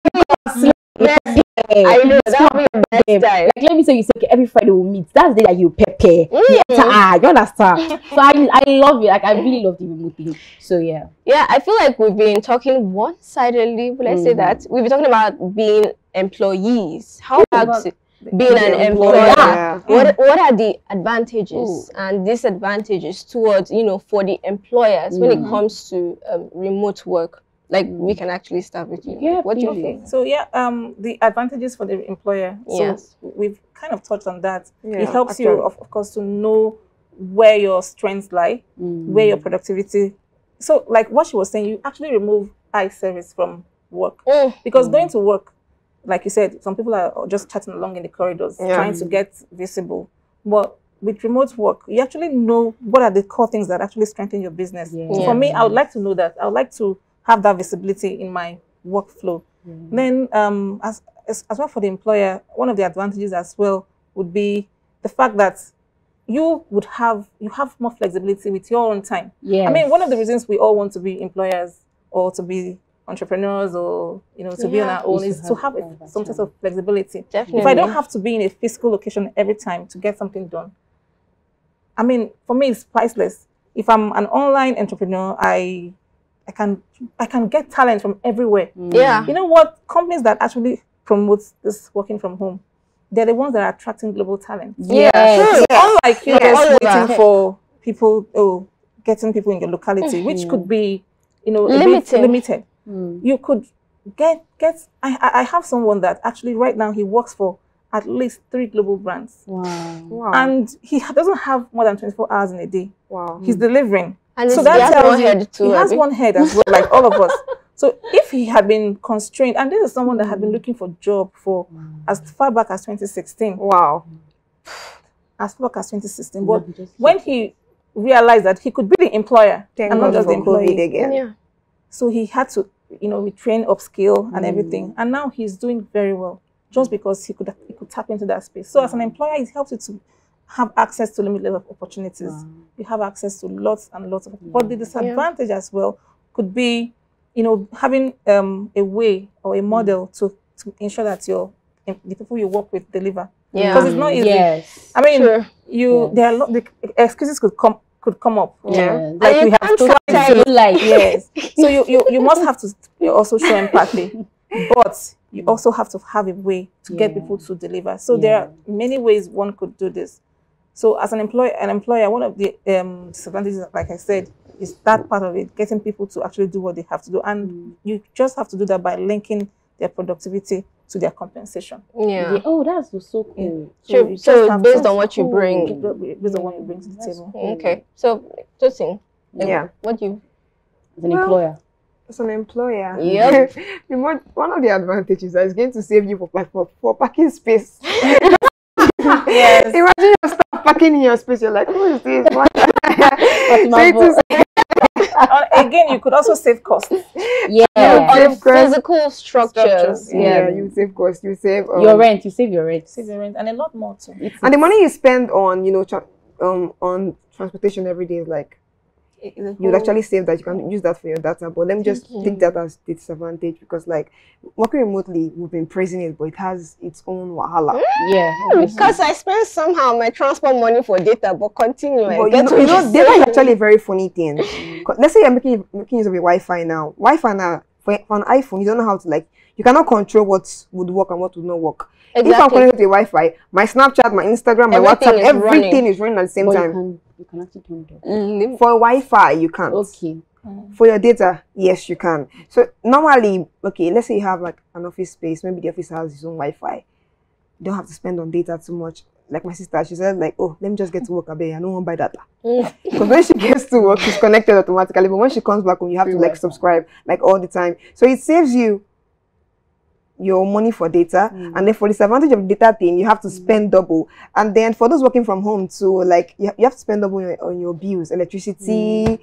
I know that would be your best time like let me say you say okay, every Friday we'll meet. That's the day that you prepare. Mm. Ah, you understand? so I, I love it. Like I really love the remote thing. So yeah. yeah I feel like we've been talking one-sidedly will I say Mhm. that we've been talking about being employees how about about being an employer employer. Yeah. what what are the advantages Ooh. and disadvantages towards you know for the employers when it Mm. comes to um, remote work like we can actually start with you Yeah, what do you think So yeah, um, the advantages for the employer. So Yes. we've kind of touched on that. Yeah, it helps actually. you, of, of course, to know where your strengths lie, where your productivity. So, like what she was saying, you actually remove eye service from work Mm. because going to work, like you said, some people are just chatting along in the corridors, Yeah. trying to get visible. But with remote work, you actually know what are the core things that actually strengthen your business. Yeah. Yeah. For me, I would like to know that. I would like to have that visibility in my workflow. Then, um, as, as as well for the employer, one of the advantages as well would be the fact that you would have you have more flexibility with your own time. Yeah. I mean, one of the reasons we all want to be employers or to be entrepreneurs or you know to be on our own Is is to to have have all that a, some sort of flexibility. Definitely. If I don't have to be in a physical location every time to get something done, I mean, for me, it's priceless. If I'm an online entrepreneur, I I can I can get talent from everywhere. Mm. Yeah. You know what? Companies that actually promote this working from home, they're the ones that are attracting global talent. Yes. True. Unlike you Yeah, guys all over. waiting for people, oh, getting people in your locality, which mm-hmm. could be, you know, a bit Limited. limited. Mm. You could get get. I I I have someone that actually right now he works for at least three global brands, Wow. Wow. and he doesn't have more than twenty four hours in a day. wow. He's delivering. And So it's- that he tells one you head too. he has one head as well, like all of us. So if he had been constrained, and this is someone that had been looking for job for as far back as 2016, Wow. as far back as 2016. But Mm, when he realized that he could be the employer Thank and not just the for COVID employee, again. Yeah. so he had to, you know, retrain, upskill, and Mm. everything. And now he's doing very well, just because he could he could tap into that space. So as an employer, it helps you to have access to limited of opportunities. Wow. You have access to lots and lots of. But the disadvantage as well could be, you know, having um, a way or a model to, to ensure that your the people you work with deliver. Yeah. Because it's not easy. Yes. I mean, Sure. you Yes. there are a lot the excuses could come could come up. Yeah, And Like you we have tell you. Like Yes. So you, you you must have to you also show empathy, but you also have to have a way to get people to deliver. So there are many ways one could do this. So as an employer, an employer, one of the um, disadvantages, like I said, is that part of it, getting people to actually do what they have to do, and you just have to do that by linking their productivity to their compensation. Yeah. Yeah. Oh, that's so cool. Sure. you So just have based on what you bring. based on what you bring to the mm, That's table. cool. Okay. So, Tosin, like, Yeah. Um, what do you? As an Well, employer. As an employer, yeah. one of the advantages is going to save you for, like, for, for parking space. Yes. Imagine you start parking in your space, you're like, who is this? What? Fatima so it Bo- is, And again, you could also save costs. Yeah. Yeah. On Save cost. physical structures. Structures, yeah. Yeah. you save costs. you save um, your rent, you save your rent. Save your rent and a lot more too. It's- and the money you spend on, you know, tra- um, on transportation every day is like It- it's a you'd actually save that. You can use that for your data. But let me just take that as the disadvantage because, like, working remotely, we've been praising it, but it has its own wahala. Mm. yeah. obviously. Because I spend somehow my transport money for data, but continue. But you know, what you know you're data is actually a very funny thing. Let's say you're making making use of a Wi-Fi now. Wi-Fi now for, for an iPhone, you don't know how to like. You cannot control what would work and what would not work. Exactly. If I'm Exactly. connected to a Wi-Fi, my Snapchat, my Instagram, my Everything WhatsApp, is everything running. is running at the same But you time. You can actually turn it off. Mm, For Wi-Fi, you can't. Okay. For your data, yes, you can. So normally, okay, let's say you have like an office space. Maybe the office has its own Wi-Fi. You don't have to spend on data too much. Like my sister, she said, like, oh, let me just get to work. I bet I don't want to buy data. Mm. Because when she gets to work, she's connected automatically. But when she comes back home, you have to like subscribe like all the time. So it saves you your money for data. Mm. And then for the disadvantage of data thing, you have to mm. spend double. And then for those working from home too, like you, you have to spend double on your, on your bills, electricity, mm.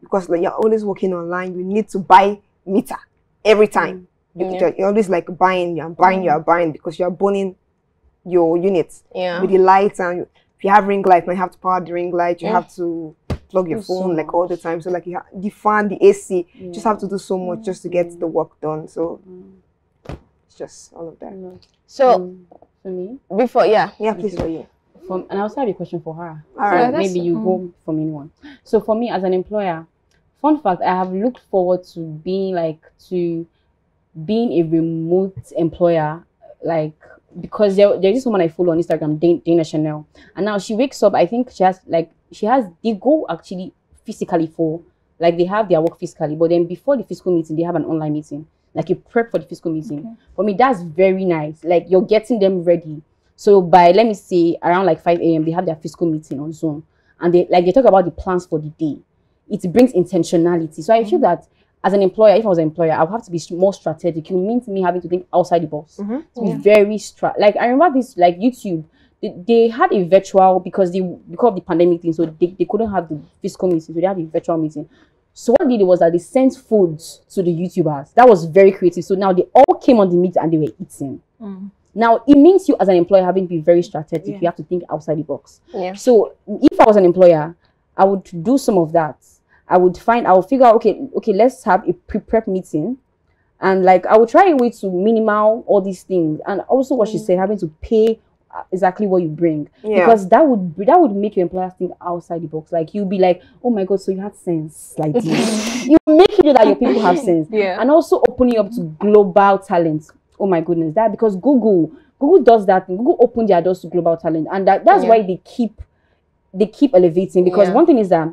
because like you're always working online. You need to buy meter every time. You, Yeah. you're, always like buying, you're buying, you're buying because you're burning your units Yeah. with the lights and if you have ring light now you have to power the ring light you have to plug your Do so phone like all the time so like you have the fan the ac you just have to do so much just to get the work done so just all of that So Um, for me, before, yeah. yeah please for you from and I also have a question for her. All right. So maybe you go from anyone. So for me as an employer, fun fact, I have looked forward to being like to being a remote employer, like because there, there's this woman I follow on Instagram, Dan- Dana Chanel, and now she wakes up. I think she has like she has they go actually physically for like they have their work physically, but then before the physical meeting, they have an online meeting. Like you prep for the physical meeting. For me, that's very nice. Like you're getting them ready. So by let me say around like 5 a.m. they have their physical meeting on Zoom. And they like they talk about the plans for the day. It brings intentionality. So I feel that as an employer, if I was an employer, I would have to be more strategic. It means me having to think outside the box. Mhm. To be very stra like I remember this like YouTube, they, they had a virtual because they because of the pandemic thing, so they, they couldn't have the physical meeting, so they had a virtual meeting. So what they did was that they sent food to the YouTubers. That was very creative. So now they all came on the meet and they were eating. Mm. Now it means you as an employer having to be very strategic. Yeah. You have to think outside the box. Yeah. So if I was an employer, I would do some of that. I would find I would figure out okay, okay, let's have a pre-prep meeting. And like I would try a way to minimal all these things. And also what she said, having to pay Uh, exactly what you bring. Yeah. Because that would that would make your employer think outside the box. Like you'll be like, oh my god, so you had sense like this. you make you know that your people have sense Yeah. and also opening up to global talent. Oh my goodness, that because Google Google does that thing. Google opened their doors to global talent, and that, that's Yeah. why they keep they keep elevating. Because Yeah. one thing is that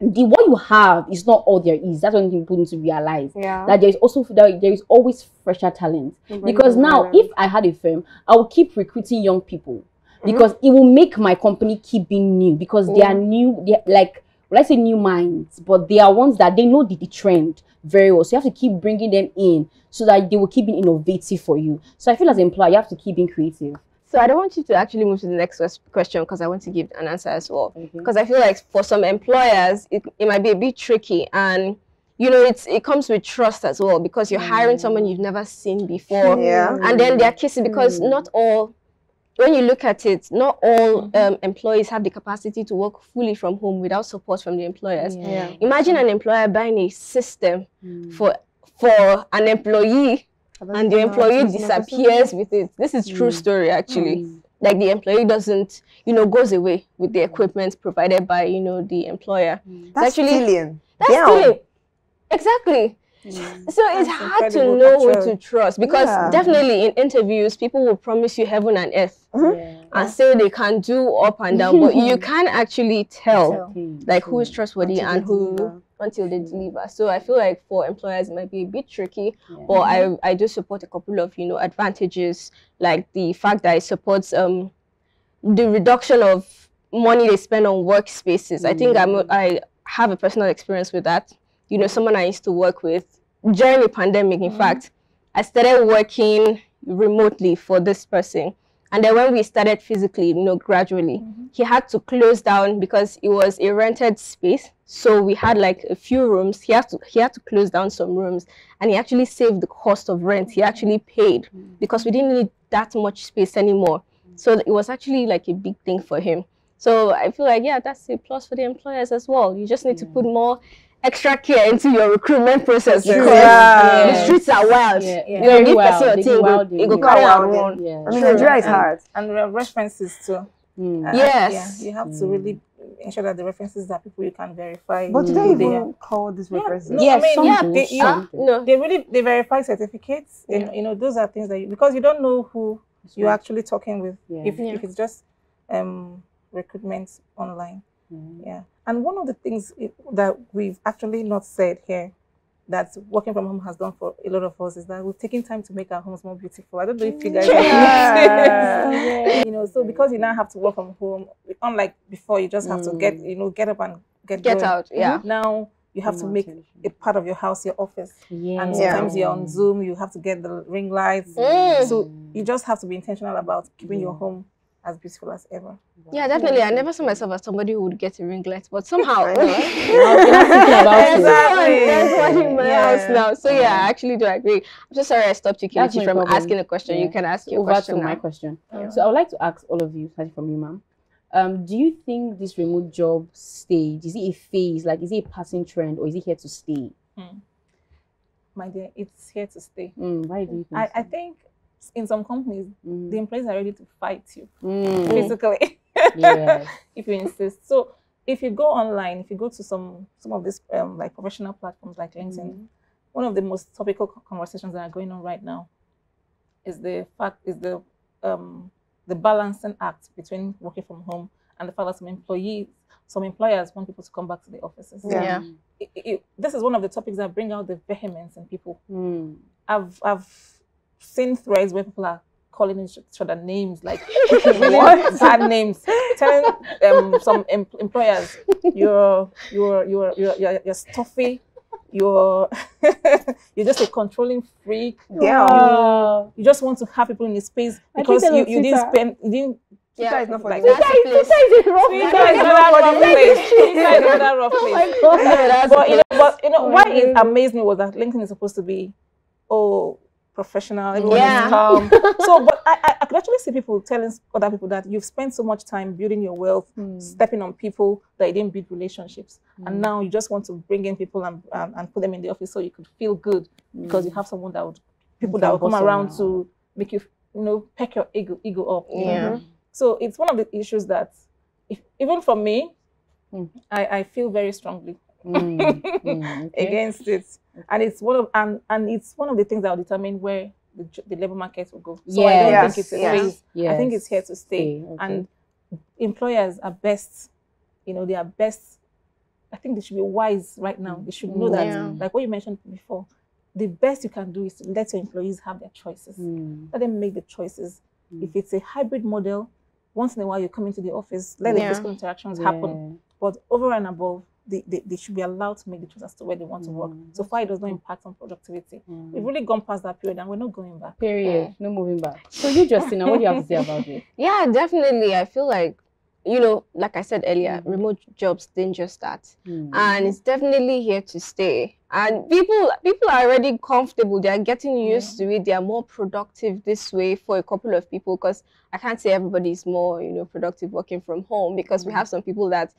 the what you have is not all there is. That's one thing people need to realize. Yeah. That there is also that there is always fresher talent. Because now, if I had a firm, I will keep recruiting young people Mm-hmm. because it will make my company keep being new because they are new. They like well, I say new minds, but they are ones that they know the, the trend very well. So you have to keep bringing them in so that they will keep being innovative for you. So I feel as an employer, you have to keep being creative. So I don't want you to actually move to the next question because I want to give an answer as well. Mm-hmm. Because I feel like for some employers, it, it might be a bit tricky and you know it's it comes with trust as well because you're hiring someone you've never seen before. Mm. Yeah. And then they're kissing because mm. not all when you look at it, not all mm-hmm. um, employees have the capacity to work fully from home without support from the employers. Yeah. Imagine an employer buying a system mm. for for an employee and the employee disappears with it. This is true story actually. Like the employee doesn't, you know, goes away with the equipment provided by, you know, the employer. That's actually- stealing. That's Damn. stealing. Exactly. So it's hard to know who to trust because Yeah. definitely in interviews people will promise you heaven and earth Mm-hmm. and say they can do up and down, but you can't actually tell Tell. like who is trustworthy and who deliver. Until they mm. deliver. So I feel like for employers it might be a bit tricky, but I I do support a couple of you know advantages like the fact that it supports um the reduction of money they spend on workspaces. I think I'm mm. I have a personal experience with that. You know, someone I used to work with during the pandemic. In mm. fact, I started working remotely for this person. And then when we started physically, you know, gradually, mm-hmm. he had to close down because it was a rented space. So we had like a few rooms. He had to he had to close down some rooms, and he actually saved the cost of rent. He actually paid mm-hmm. because we didn't need that much space anymore. So it was actually like a big thing for him. So I feel like yeah, that's a plus for the employers as well. You just need to put more extra care into your recruitment process True. because Yeah. the streets are wild. Yeah, You yeah. know, Very give wild. person a thing, it go- wild, it go carry go am. Yeah. I mean, True. Nigeria is hard. And re- references too. Mm. Uh, Yes. Yeah, you have to really ensure that the references are people you can verify. But do they they even are. call these Yeah, references? no, Yeah, I mean, yeah, they, you know. No. they really they verify certificates. Yeah. And, you know, those are things that you, because you don't know who you're actually talking with. Yeah. If Yeah. if it's just um recruitment online. Mm. Yeah. And one of the things that we've actually not said here that working from home has done for a lot of us is that we've taken time to make our homes more beautiful. I don't know if you guys Yeah. you know, so because you now have to work from home, unlike before, you just have to get, Mm. you know, get up and get Get going. out, yeah. Now you have to Mm, make a part of your house your office, Yeah. and Yeah. sometimes you're on Zoom. You have to get the ring lights. Mm. So you just have to be intentional about keeping your home as beautiful as ever. Yeah, definitely. I never saw myself as somebody who would get a ringlet, but somehow I know. You're not thinking about there's it. Exactly. there's one in my Yeah. house now. So yeah, I actually do agree. I'm so sorry I stopped you, That's Kelechi, from problem. asking a question. Yeah. You can ask your Over question to now. my question. Yeah. So I would like to ask all of you, starting from you, ma'am. Um, do you think this remote job stage is it a phase, like is it a passing trend, or is it here to stay? My dear, it's here to stay. Mm, why do you think? I, I think in some companies, Mm. the employees are ready to fight you Mm, physically. yes. if you insist. So if you go online, if you go to some some of these um, like professional platforms like LinkedIn, one of the most topical conversations that are going on right now is the fact is the um, the balancing act between working from home and the fact that some employees some employers want people to come back to the offices. Yeah. Yeah. It- it- this is one of the topics that bring out the vehemence in people. Mm. I've I've seen threads where people are calling each other names like what bad names, telling um, some em- employers you're you're you're you're you're, you're stuffy, you're you're just a controlling freak. Yeah. Wow. You just want to have people in the space because you, you didn't spend you didn't Twitter Yeah. is not for Like, the That's weak. the place. Twitter is a rough Twitter place. is another rough place. Twitter is another rough Oh my god. that's But you know, but you know, Oh why my it amazed me was that LinkedIn is supposed to be, oh, professional. Everyone Yeah. is calm. so, but I, I, could actually see people telling other people that you've spent so much time building your wealth, Hmm. stepping on people that you didn't build relationships, and now you just want to bring in people and, and and put them in the office so you could feel good because you have someone that would people that will come around to make you you know peck your ego ego up. know? Yeah. So it's one of the issues that, if, even for me, Mm. I, I feel very strongly Mm, mm, okay. against it, and it's one of and and it's one of the things that will determine where the, the labor market will go. So I don't Yes, think it's a yes. phase. I think it's here to stay, okay. and employers are best. You know, they are best. I think they should be wise right now. They should know that, like what you mentioned before, the best you can do is to let your employees have their choices Mm, let them make the choices. Mm. If it's a hybrid model, once in a while you come into the office, let the physical interactions happen. But over and above, they, they, they should be allowed to make the choice as to where they want to work. Mm, So far, it does not impact on productivity. yeah. Mm. We've really gone past that period and we're not going back. Period. No moving back. So you, Justina, what do you have to say about it? Yeah, definitely. I feel like, you know, like I said earlier, Mhm. remote jobs didn't just start. Mm. and it's definitely here to stay. And people people are already comfortable. They are getting used to it. They are more productive this way for a couple of people because I can't say everybody is more you know productive working from home because we Mm. have some people that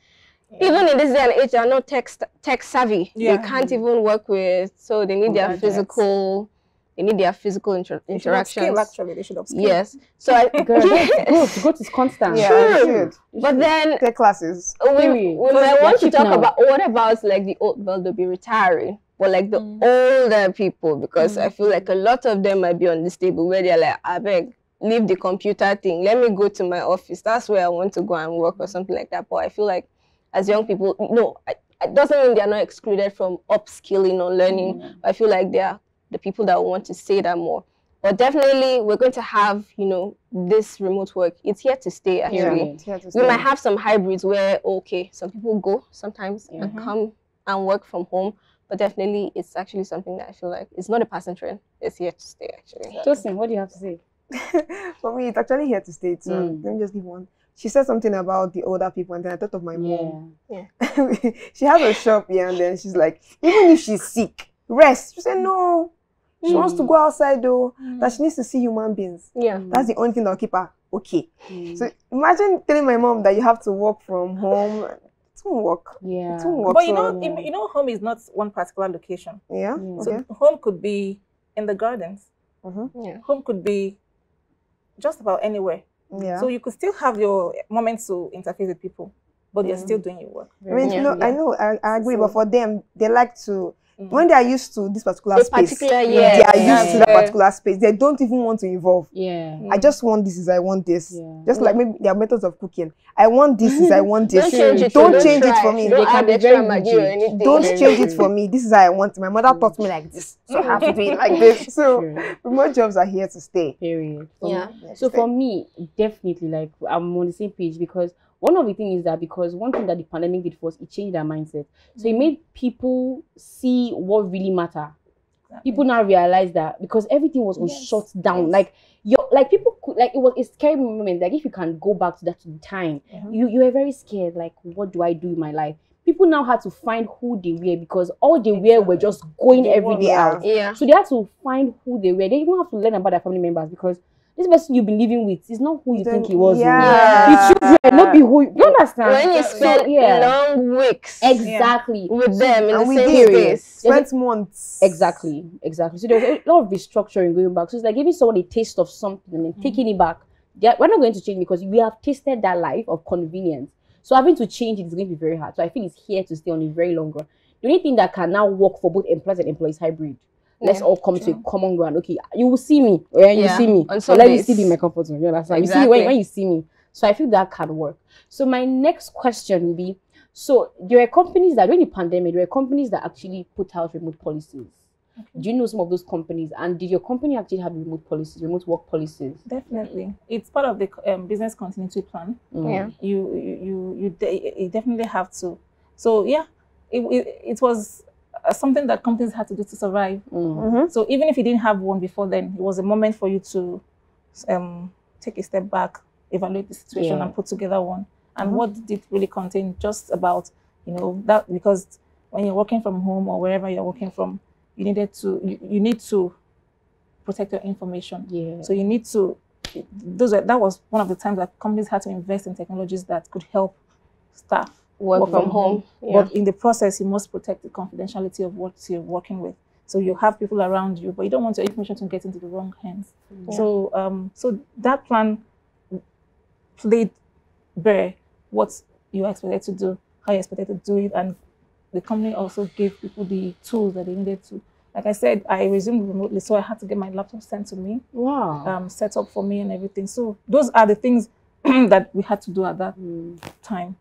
even in this day and age they are not tech tech savvy. Yeah. They can't even work with so they need their physical they need their physical inter- They should upscale, interactions. actually. They should upscale. Yes. So I Girl, growth, growth, growth is constant. Yeah, True. you should. but then Take classes. we, Period. we Because might want to talk now. about what about like the old well they'll be retiring but like the Mm. older people because i feel like a lot of them might be on this table where they're like i beg leave the computer thing let me go to my office that's where i want to go and work or something like that but i feel like as young people no it doesn't mean they're not excluded from upskilling or learning Mm. i feel like they are the people that want to say that more but definitely we're going to have you know this remote work it's here to stay actually Period. It's here to we might have some hybrids where okay some people go sometimes and Mhm. come and work from home but definitely it's actually something that i feel like it's not a passing trend it's here to stay actually Justin, what do you have to say? For me, it's actually here to stay too. Mm. Let me just give one. She said something about the older people, and then I thought of my mom. Yeah. she has a shop here, and then she's like, even if she's sick, rest. She said no. She wants to Mm. go outside though. That she needs to see human beings. yeah That's the only thing that'll keep her okay. Mm. So imagine telling my mom that you have to work from home. It won't work. yeah. It won't work. But you so- know, you know, home is not one particular location. yeah. Yeah. So Okay. home could be in the gardens. Mhm. yeah Home could be just about anywhere. Yeah. So you could still have your moments to interface with people, but you're Mm. still doing your work. I mean, Yeah. you know, I know, I, I agree, So- but for them, they like to Mhm. when they are used to this particular space. particular they yeah are yeah, used to that particular space. They don't even want to evolve. Yeah. I just want this is I want this. Yeah. Just like maybe their methods of cooking. I want this is I want this. don't change it Don't don't change it for me. don't They can be very rigid. Don't change it for me. This is how I want. My mother taught me like this, so I have to do it like this. So True. remote jobs are here to stay. Period. For Yeah. me- Here to So for me, definitely, like I'm on the same page because one of the things is that because one thing that the pandemic did for us, it changed our mindset. So it made people see what really matter. People now realize that because everything was on Yes, shut down. yes. Like you like people could like it was a scary moment. Like if you can go back to that time, Mhm. you you were very scared. Like what do I do in my life? People now had to find who they were because all they were were just going They every were, day yeah. out. yeah So they had to find who they were. They even have to learn about their family members because this person you've been living with is not who you Then- think he was. yeah. The children, not be who you, you understand. when you So, spend yeah. long weeks Exactly. with them in And the we same did. space Spent months. Exactly. Exactly. So there's a lot of restructuring going back. So it's like giving someone a taste of something and then mm. taking it back. They are- we're not going to change because we have tasted that life of convenience. So having to change it is going to be very hard. So I think it's here to stay on a very long run. The only thing that can now work for both employers and employees hybrid. Let's Yeah, all come to a common ground. Okay, you will see me. Yeah, you Yeah, see me. on So let me Sundays. still be in my comfort zone. You understand? You see me when, when you see me. So I feel that can work. So my next question will be: So there are companies that during the pandemic, there are companies that actually put out remote policies. Do you know some of those companies? And did your company actually have remote policies, remote work policies? Definitely, it's part of the um, business continuity plan. Mm. yeah You you you you, de- you definitely have to. So yeah, it it, it was something that companies had to do to survive. Mm. Mhm. So even if you didn't have one before then, it was a moment for you to um, take a step back, evaluate the situation Yeah. and put together one. And what did it really contain? Just about you know that because when you're working from home or wherever you're working from, you needed to you, you need to protect your information. Yeah. So you need to those are, that was one of the times that companies had to invest in technologies that could help staff Work, from, home. Yeah. but in the process, you must protect the confidentiality of what you're working with. So you have people around you, but you don't want your information to get into the wrong hands. So, um, so that plan played bare what you are expected to do, how you expected to do it, and the company also gave people the tools that they needed to. Like I said, I resumed remotely, so I had to get my laptop sent to me, Wow. um, set up for me, and everything. So those are the things that we had to do at that Mm. time.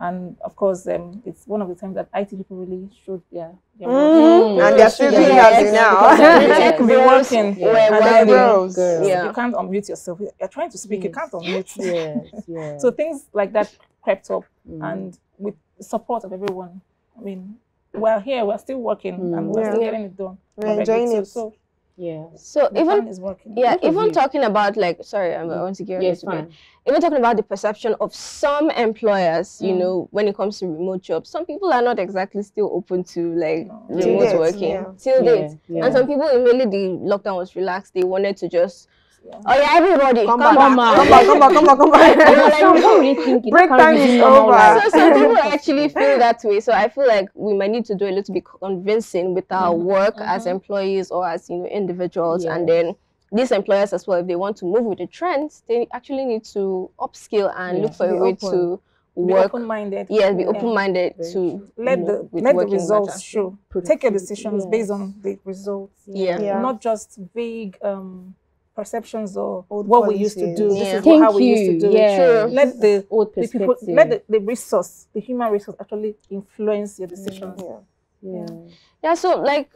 And of course, um, it's one of the times that IT people really showed their, their Mm, Mm. and they're still doing that now. Because Yes. Yes. could be Girls working. Yeah. were then Girls. Girls. Yeah. You can't unmute yourself. You're trying to speak, you can't unmute. Yes. Yes. So things like that crept up, Mm. and with the support of everyone. I mean, we're here, we're still working, Mm. and we're Yeah. still getting it done. We're We're enjoying ready to- it. So yeah. So the even is working. yeah, Good even talking about like sorry, I'm, I want to get Yes, fine. Even talking about the perception of some employers, you Mm. know, when it comes to remote jobs, some people are not exactly still open to like No. Remote date, working yeah. till Yeah, date. yeah. And some people, immediately the lockdown was relaxed, they wanted to just, Yeah. Oh yeah, everybody, Come, come, back. back. Come back. Come back. Come back. Come back. like- Some don't really think. Break time is over. So some people actually feel that way. So I feel like we might need to do a little bit convincing with our work as Mhm. employees or as you know individuals, and then these employers as well, if they want to move with the trends, they actually need to upskill and Yeah. look for Be a way open. to Be work. open-minded. Yeah, be open-minded Very to Let the let the results show. Take your decisions based on the results. Yeah. Yeah. not just vague um, perceptions or Old what we used to do. policies. This is Thank how we used to do Yeah. it. True. Let the, Old the people, let the, the resource, the human resource, actually influence your decisions. Yeah. yeah. Yeah, so like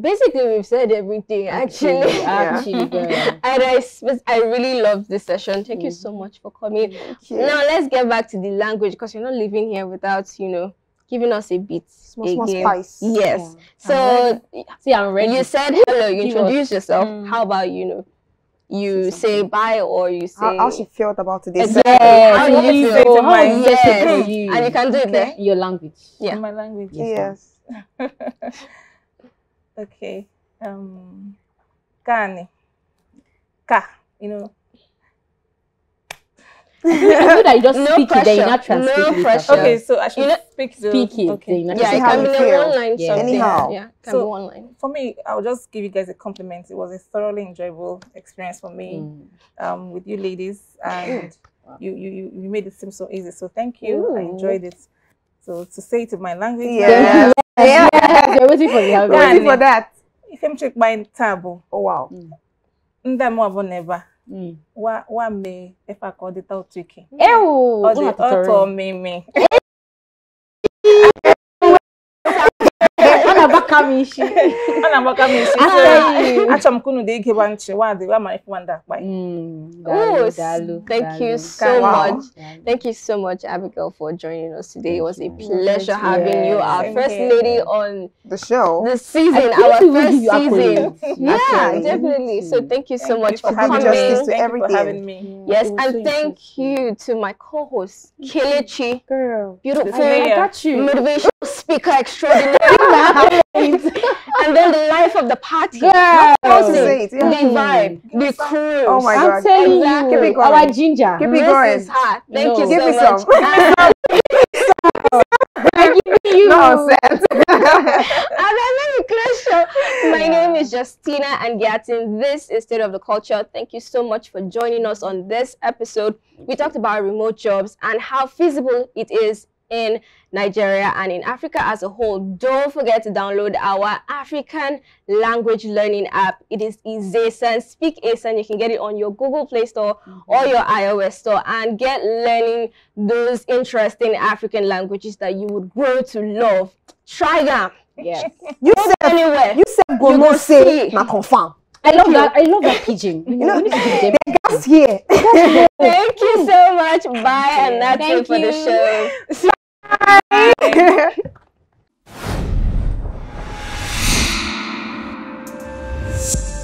basically we've said everything actually. Actually, girl. and I, I really love this session. Thank you so much for coming. Now let's get back to the language because you're not living here without, you know, giving us a bit. Small, small spice. Yes. Yeah. So See, I'm ready. you said hello, you Give us- introduce yourself. Mm. How about you know, you Say say bye or you say How, how she felt about today's Exactly. Yes, How how do you you feel? feel? How is Yes. it you? and you can do it there. Your language. Yeah. In my language. Yes. Yes. okay. Um, Kani. Ka. You know. you know that you just No speak it, then you pressure. not translate No pressure. Okay, so I should You know- speak the. Speak it, Okay. then Yeah, see it how can be a feel. Yeah. something. Anyhow. Yeah, can So- be one line. For me, I'll just give you guys a compliment. It was a thoroughly enjoyable experience for me. Mm. um, with you ladies, and you, you you you made it seem so easy. So thank you. I enjoyed it. So to say it in my language, Yes. Yeah. Yes, you're waiting for the We're. Waiting for that. if I'm check my table, Oh wow. nda mo abo never. Mm. Wa wa me if I call it out tricky. Ew. Or the Una auto tutorial. me me. Una baka mishi. Ana maka me si Ayi. so. Acha mkunu de ike wa nche wa de wa ma wanda pa. Mm. Oh, Dalu, dalu, thank you so much. Thank you so much, Abigail, for joining us today. It was a pleasure having you, our first lady on The show. the season, our first season. Yeah, definitely. So thank you so much for having coming. me. Thank you for having me. Yes, and thank you to my co-host, Kelechi, Girl. beautiful, I got you. motivational speaker extraordinary, and then the life of the party. Girl. How to Person, say it? the Yeah. vibe, the crew. Oh my I'm God. telling Exactly. you, Keep it going. our ginger. Keep it this going. is her. Thank No. you Give so me much. some. you. Nonsense. And then let me. My name is Justina Angiatin. This is State of the Culture. Thank you so much for joining us on this episode. We talked about remote jobs and how feasible it is in Nigeria and in Africa as a whole. Don't forget to download our African language learning app. It is Ezasan. Speak Asan. You can get it on your Google Play Store or your iOS store and get learning those interesting African languages that you would grow to love. Try them Yes. You said anywhere. you said go You no say see. na confirm. I love that. I love that pidgin. You know, we need to give them. That's here. Thank you so much. Bye. And that's Thank it for the you. Show. Bye.